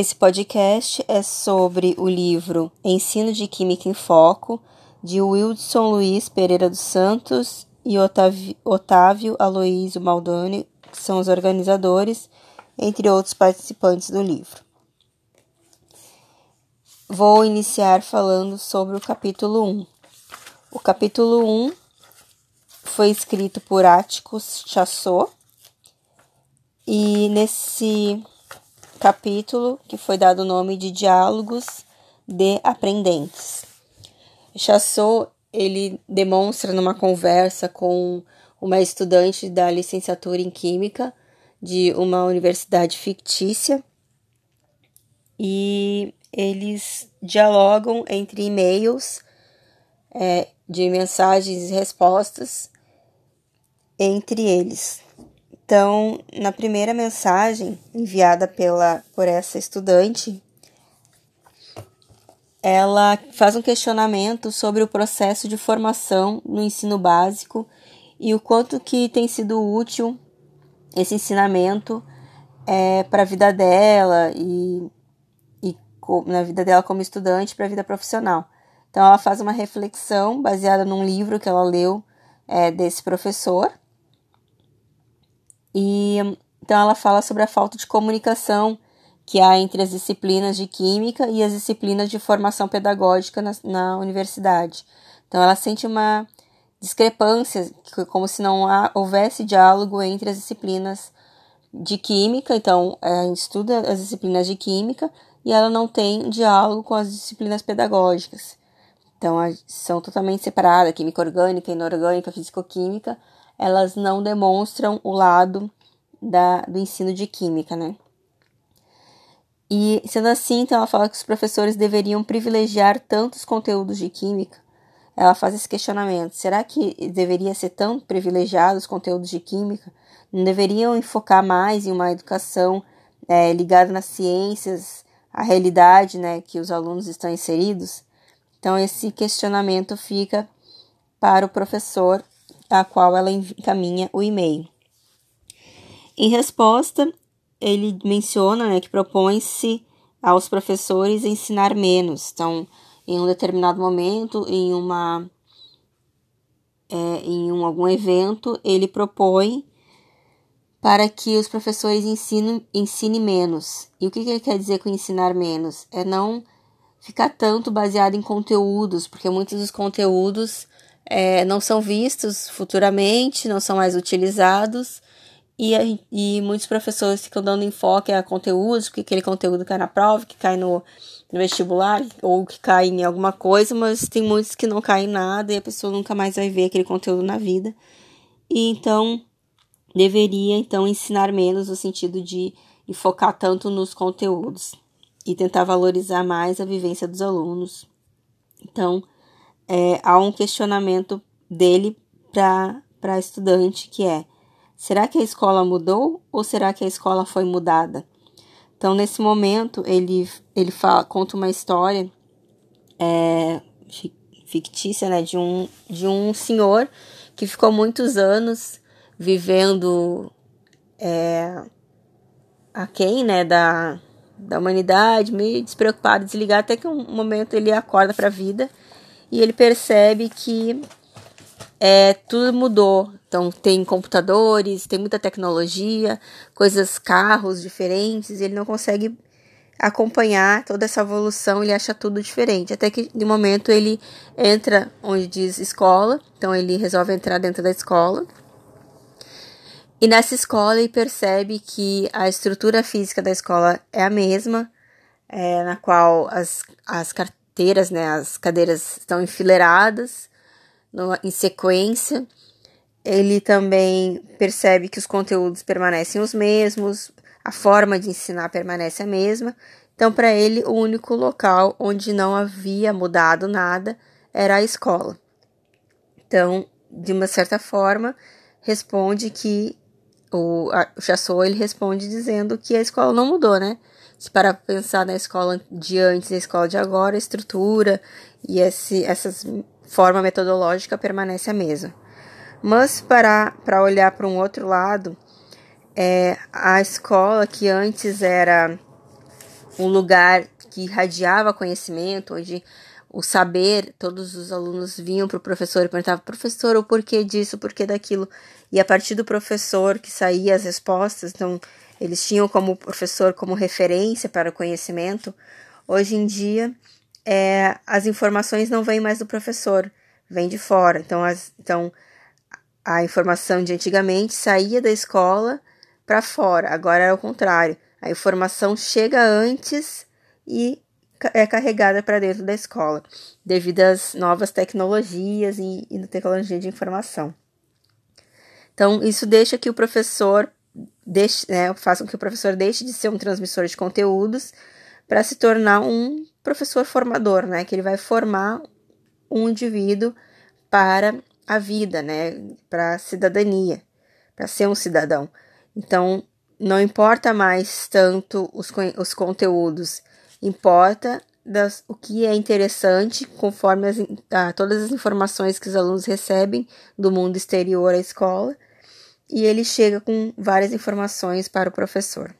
Esse podcast é sobre o livro Ensino de Química em Foco, de Wilson Luiz Pereira dos Santos e Otávio, Aloysio Maldoni, que são os organizadores, entre outros participantes do livro. Vou iniciar falando sobre o capítulo 1. O capítulo 1 foi escrito por Atticus Chassot e nesse capítulo que foi dado o nome de Diálogos de Aprendentes. Chassot ele demonstra numa conversa com uma estudante da licenciatura em Química de uma universidade fictícia e eles dialogam entre e-mails é, de mensagens e respostas entre eles. Então, na primeira mensagem enviada pela por essa estudante, ela faz um questionamento sobre o processo de formação no ensino básico e o quanto que tem sido útil esse ensinamento é, para a vida dela e, e na vida dela como estudante para a vida profissional. Então, ela faz uma reflexão baseada num livro que ela leu é, desse professor e então ela fala sobre a falta de comunicação que há entre as disciplinas de química e as disciplinas de formação pedagógica na, na universidade. Então ela sente uma discrepância, como se não há, houvesse diálogo entre as disciplinas de química, então a gente estuda as disciplinas de química e ela não tem diálogo com as disciplinas pedagógicas. Então são totalmente separadas, química orgânica, inorgânica, fisicoquímica, elas não demonstram o lado da, do ensino de química, né? E sendo assim, então ela fala que os professores deveriam privilegiar tantos conteúdos de química. Ela faz esse questionamento: será que deveria ser tão privilegiado os conteúdos de química? Não deveriam enfocar mais em uma educação é, ligada nas ciências, à realidade né, que os alunos estão inseridos? Então, esse questionamento fica para o professor a qual ela encaminha o e-mail. Em resposta, ele menciona né, que propõe-se aos professores ensinar menos. Então, em um determinado momento, em uma é, em um, algum evento, ele propõe para que os professores ensinem, ensinem menos. E o que, que ele quer dizer com ensinar menos? É não ficar tanto baseado em conteúdos, porque muitos dos conteúdos é, não são vistos futuramente, não são mais utilizados, e, e muitos professores ficam dando enfoque a conteúdos, que aquele conteúdo cai na prova, que cai no, no vestibular, ou que cai em alguma coisa, mas tem muitos que não caem em nada e a pessoa nunca mais vai ver aquele conteúdo na vida. E então deveria então ensinar menos no sentido de focar tanto nos conteúdos e tentar valorizar mais a vivência dos alunos. Então, é, há um questionamento dele para a estudante que é: será que a escola mudou ou será que a escola foi mudada? Então, nesse momento, ele, ele fala, conta uma história é, fictícia né, de, um, de um senhor que ficou muitos anos vivendo é, aquém né, da, da humanidade, meio despreocupado, desligado, até que um momento ele acorda para a vida e ele percebe que é, tudo mudou. Então, tem computadores, tem muita tecnologia, coisas, carros diferentes, e ele não consegue acompanhar toda essa evolução, ele acha tudo diferente. Até que, de momento, ele entra onde diz escola, então ele resolve entrar dentro da escola. E nessa escola ele percebe que a estrutura física da escola é a mesma, é, na qual as, as, carteiras, né, as cadeiras estão enfileiradas numa, em sequência. Ele também percebe que os conteúdos permanecem os mesmos, a forma de ensinar permanece a mesma. Então, para ele, o único local onde não havia mudado nada era a escola. Então, de uma certa forma, responde que o, a, o ele responde dizendo que a escola não mudou, né? Se para pensar na escola de antes e escola de agora, a estrutura e esse, essa forma metodológica permanece a mesma. Mas para, para olhar para um outro lado, é, a escola que antes era um lugar que irradiava conhecimento, onde o saber, todos os alunos vinham para o professor e perguntavam, professor, o porquê disso, o porquê daquilo. E a partir do professor que saía as respostas, então eles tinham como professor como referência para o conhecimento. Hoje em dia, é, as informações não vêm mais do professor, vêm de fora. Então, as, então a informação de antigamente saía da escola para fora, agora é o contrário. A informação chega antes e é carregada para dentro da escola, devido às novas tecnologias e, e tecnologia de informação. Então, isso deixa que o professor deixe, né, faça com que o professor deixe de ser um transmissor de conteúdos para se tornar um professor formador, né, que ele vai formar um indivíduo para a vida, né, para a cidadania, para ser um cidadão. Então, não importa mais tanto os, os conteúdos, importa das, o que é interessante conforme as, ah, todas as informações que os alunos recebem do mundo exterior à escola e ele chega com várias informações para o professor.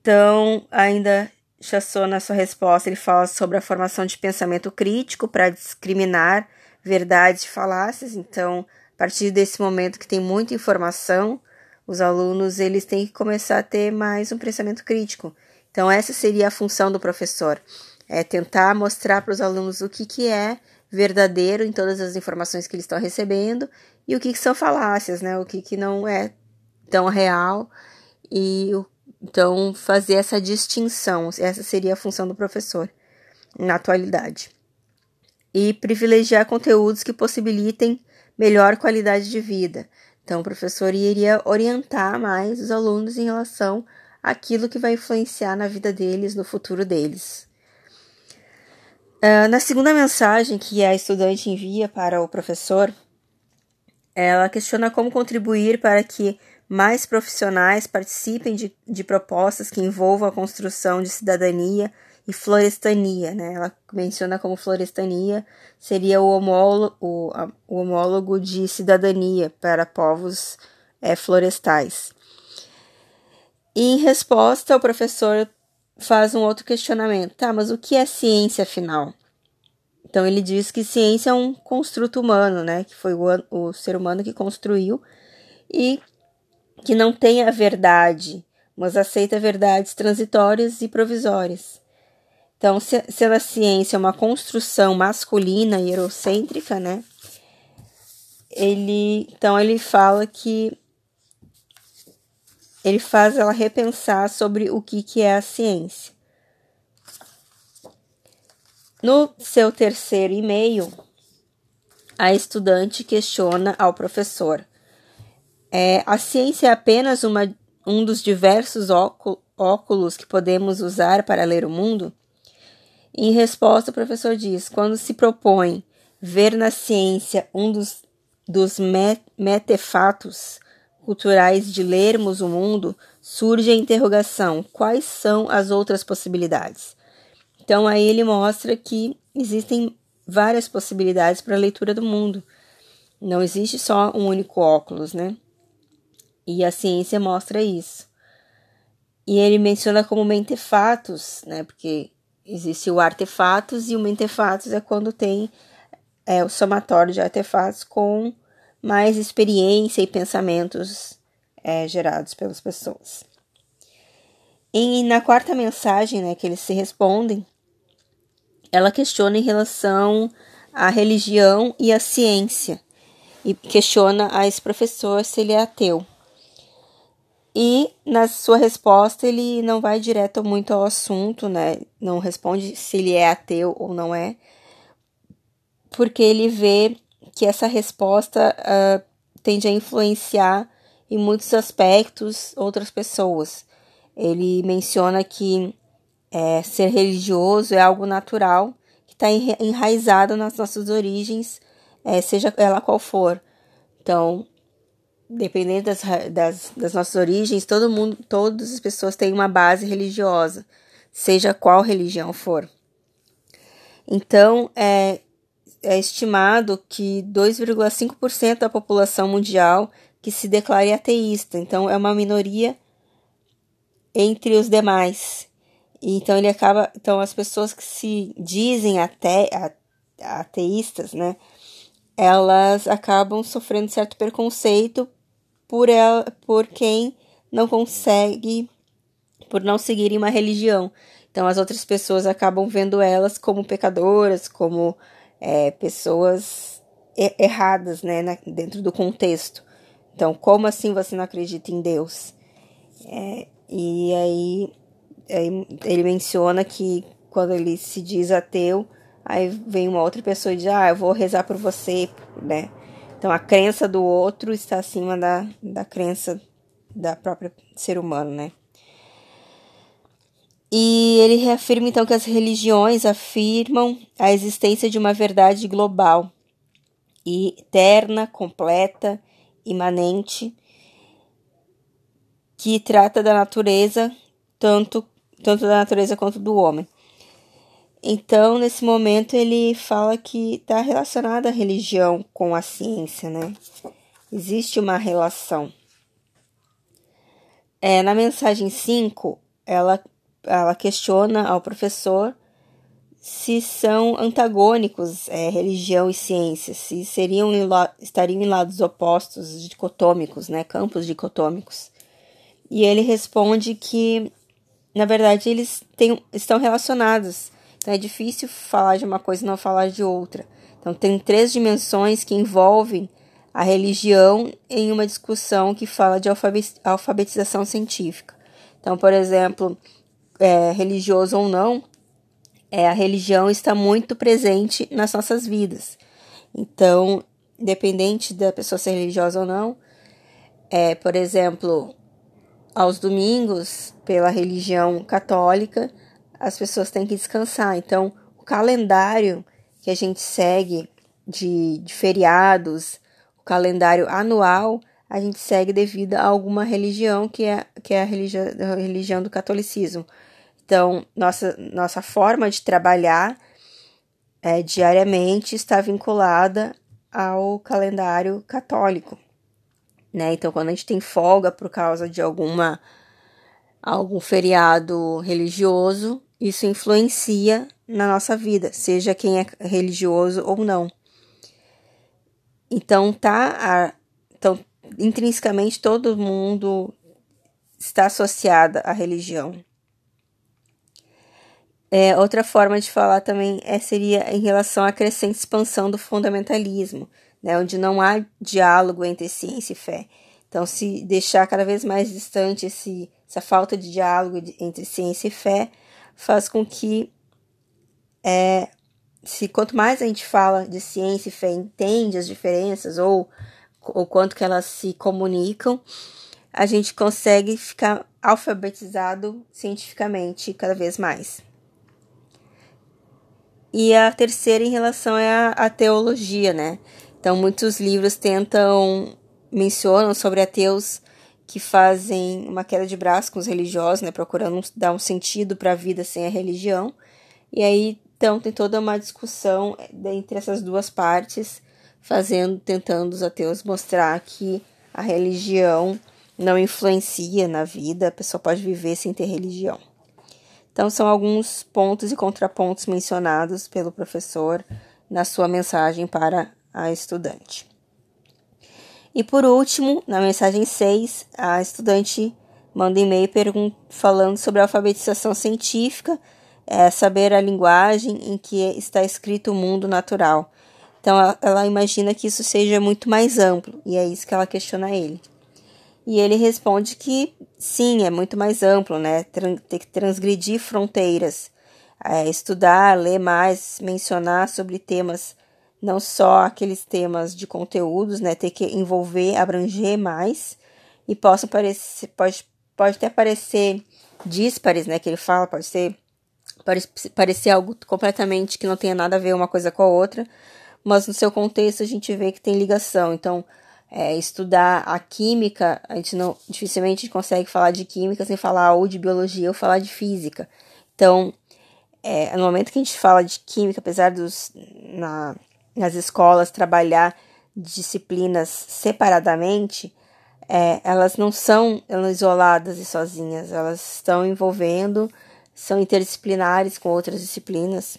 Então, ainda Chassot, na sua resposta, ele fala sobre a formação de pensamento crítico para discriminar verdades e falácias. Então, a partir desse momento que tem muita informação, os alunos eles têm que começar a ter mais um pensamento crítico. Então, essa seria a função do professor, é tentar mostrar para os alunos o que, que é verdadeiro em todas as informações que eles estão recebendo e o que, que são falácias, né? O que, que não é tão real e então fazer essa distinção. Essa seria a função do professor na atualidade. E privilegiar conteúdos que possibilitem melhor qualidade de vida. Então, o professor iria orientar mais os alunos em relação àquilo que vai influenciar na vida deles, no futuro deles. Uh, na segunda mensagem que a estudante envia para o professor, ela questiona como contribuir para que mais profissionais participem de, de propostas que envolvam a construção de cidadania e florestania. Né? Ela menciona como florestania seria o homólogo, o, o homólogo de cidadania para povos é, florestais. Em resposta, o professor faz um outro questionamento. Tá, mas o que é ciência afinal? Então ele diz que ciência é um construto humano, né? Que foi o, o ser humano que construiu e que não tem a verdade, mas aceita verdades transitórias e provisórias. Então, se, sendo a ciência uma construção masculina e eurocêntrica, né? Ele, então ele fala que ele faz ela repensar sobre o que, que é a ciência. No seu terceiro e-mail, a estudante questiona ao professor: é, a ciência é apenas uma, um dos diversos óculos que podemos usar para ler o mundo? Em resposta, o professor diz: quando se propõe ver na ciência um dos, dos metefatos culturais de lermos o mundo, surge a interrogação: quais são as outras possibilidades? Então aí ele mostra que existem várias possibilidades para a leitura do mundo. Não existe só um único óculos, né? E a ciência mostra isso. E ele menciona como mentefatos, né? Porque existe o artefatos e o mentefatos é quando tem é, o somatório de artefatos com mais experiência e pensamentos é, gerados pelas pessoas. E na quarta mensagem, né, que eles se respondem, ela questiona em relação à religião e à ciência e questiona a esse professor se ele é ateu. E na sua resposta ele não vai direto muito ao assunto, né? Não responde se ele é ateu ou não é, porque ele vê que essa resposta uh, tende a influenciar em muitos aspectos outras pessoas. Ele menciona que é, ser religioso é algo natural, que está enraizado nas nossas origens, é, seja ela qual for. Então, dependendo das, das, das nossas origens, todo mundo, todas as pessoas têm uma base religiosa, seja qual religião for. Então, é, é estimado que 2,5% da população mundial que se declare ateísta. Então, é uma minoria entre os demais. Então ele acaba, então as pessoas que se dizem ate, ateístas, né, elas acabam sofrendo certo preconceito por ela, por quem não consegue, por não seguirem uma religião. Então as outras pessoas acabam vendo elas como pecadoras, como é, pessoas erradas, né, na, dentro do contexto. Então, como assim você não acredita em Deus? É, e aí, aí ele menciona que quando ele se diz ateu, aí vem uma outra pessoa e diz, ah, eu vou rezar por você, né? Então a crença do outro está acima da, da crença da própria ser humano, né? E ele reafirma então que as religiões afirmam a existência de uma verdade global e eterna, completa, imanente, que trata da natureza, tanto, tanto da natureza quanto do homem. Então, nesse momento, ele fala que está relacionada a religião com a ciência, né? Existe uma relação. É, na mensagem 5, ela ela questiona ao professor se são antagônicos é, religião e ciência, se seriam em estariam em lados opostos, dicotômicos, né, campos dicotômicos. E ele responde que, na verdade, eles têm, estão relacionados. Então é difícil falar de uma coisa e não falar de outra. Então tem três dimensões que envolvem a religião em uma discussão que fala de alfabetização científica. Então, por exemplo, é, religioso ou não, é, a religião está muito presente nas nossas vidas. Então, independente da pessoa ser religiosa ou não, é, por exemplo, aos domingos, pela religião católica, as pessoas têm que descansar. Então, o calendário que a gente segue de, de feriados, o calendário anual, a gente segue devido a alguma religião que é, que é a, religião, a religião do catolicismo. Então, nossa, nossa forma de trabalhar é, diariamente está vinculada ao calendário católico. Né? Então, quando a gente tem folga por causa de alguma algum feriado religioso, isso influencia na nossa vida, seja quem é religioso ou não. Então, tá a, então intrinsecamente todo mundo está associado à religião. É, outra forma de falar também é, seria em relação à crescente expansão do fundamentalismo, né, onde não há diálogo entre ciência e fé. Então, se deixar cada vez mais distante esse, essa falta de diálogo entre ciência e fé, faz com que, é, se quanto mais a gente fala de ciência e fé, entende as diferenças ou o quanto que elas se comunicam, a gente consegue ficar alfabetizado cientificamente cada vez mais. E a terceira em relação é a, teologia, né? Então, muitos livros tentam, mencionam sobre ateus que fazem uma queda de braço com os religiosos, né? Procurando dar um sentido para a vida sem a religião. E aí, então, tem toda uma discussão entre essas duas partes, fazendo, tentando os ateus mostrar que a religião não influencia na vida, a pessoa pode viver sem ter religião. Então, são alguns pontos e contrapontos mencionados pelo professor na sua mensagem para a estudante. E por último, na mensagem 6, a estudante manda e-mail falando sobre a alfabetização científica, é, saber a linguagem em que está escrito o mundo natural. Então, ela, ela imagina que isso seja muito mais amplo, e é isso que ela questiona ele. E ele responde que sim, é muito mais amplo, né? Ter que transgredir fronteiras, é, estudar, ler mais, mencionar sobre temas, não só aqueles temas de conteúdos, né? Ter que envolver, abranger mais e possam parecer, pode, pode até parecer díspares, né? Que ele fala, pode ser pode parecer algo completamente que não tenha nada a ver uma coisa com a outra, mas no seu contexto a gente vê que tem ligação. Então, é, estudar a química, a gente não dificilmente consegue falar de química sem falar ou de biologia ou falar de física. Então, é, no momento que a gente fala de química, apesar dos na, nas escolas trabalhar disciplinas separadamente, é, elas não são isoladas e sozinhas, elas estão envolvendo, são interdisciplinares com outras disciplinas.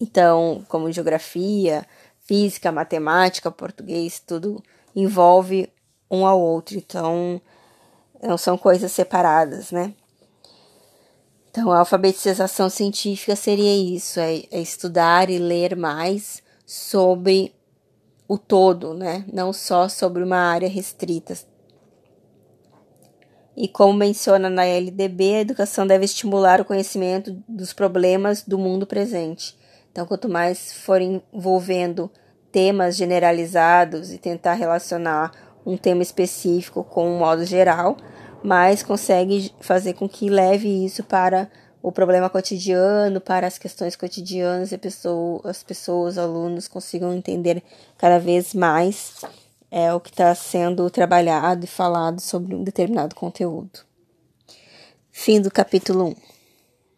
Então, como geografia, física, matemática, português, tudo envolve um ao outro. Então, não são coisas separadas, né? Então, a alfabetização científica seria isso: é, é estudar e ler mais sobre o todo, né? Não só sobre uma área restrita. E como menciona na LDB, a educação deve estimular o conhecimento dos problemas do mundo presente. Então, quanto mais for envolvendo temas generalizados e tentar relacionar um tema específico com um modo geral, mais consegue fazer com que leve isso para o problema cotidiano, para as questões cotidianas e pessoa, as pessoas, alunos consigam entender cada vez mais é, o que está sendo trabalhado e falado sobre um determinado conteúdo. Fim do capítulo 1.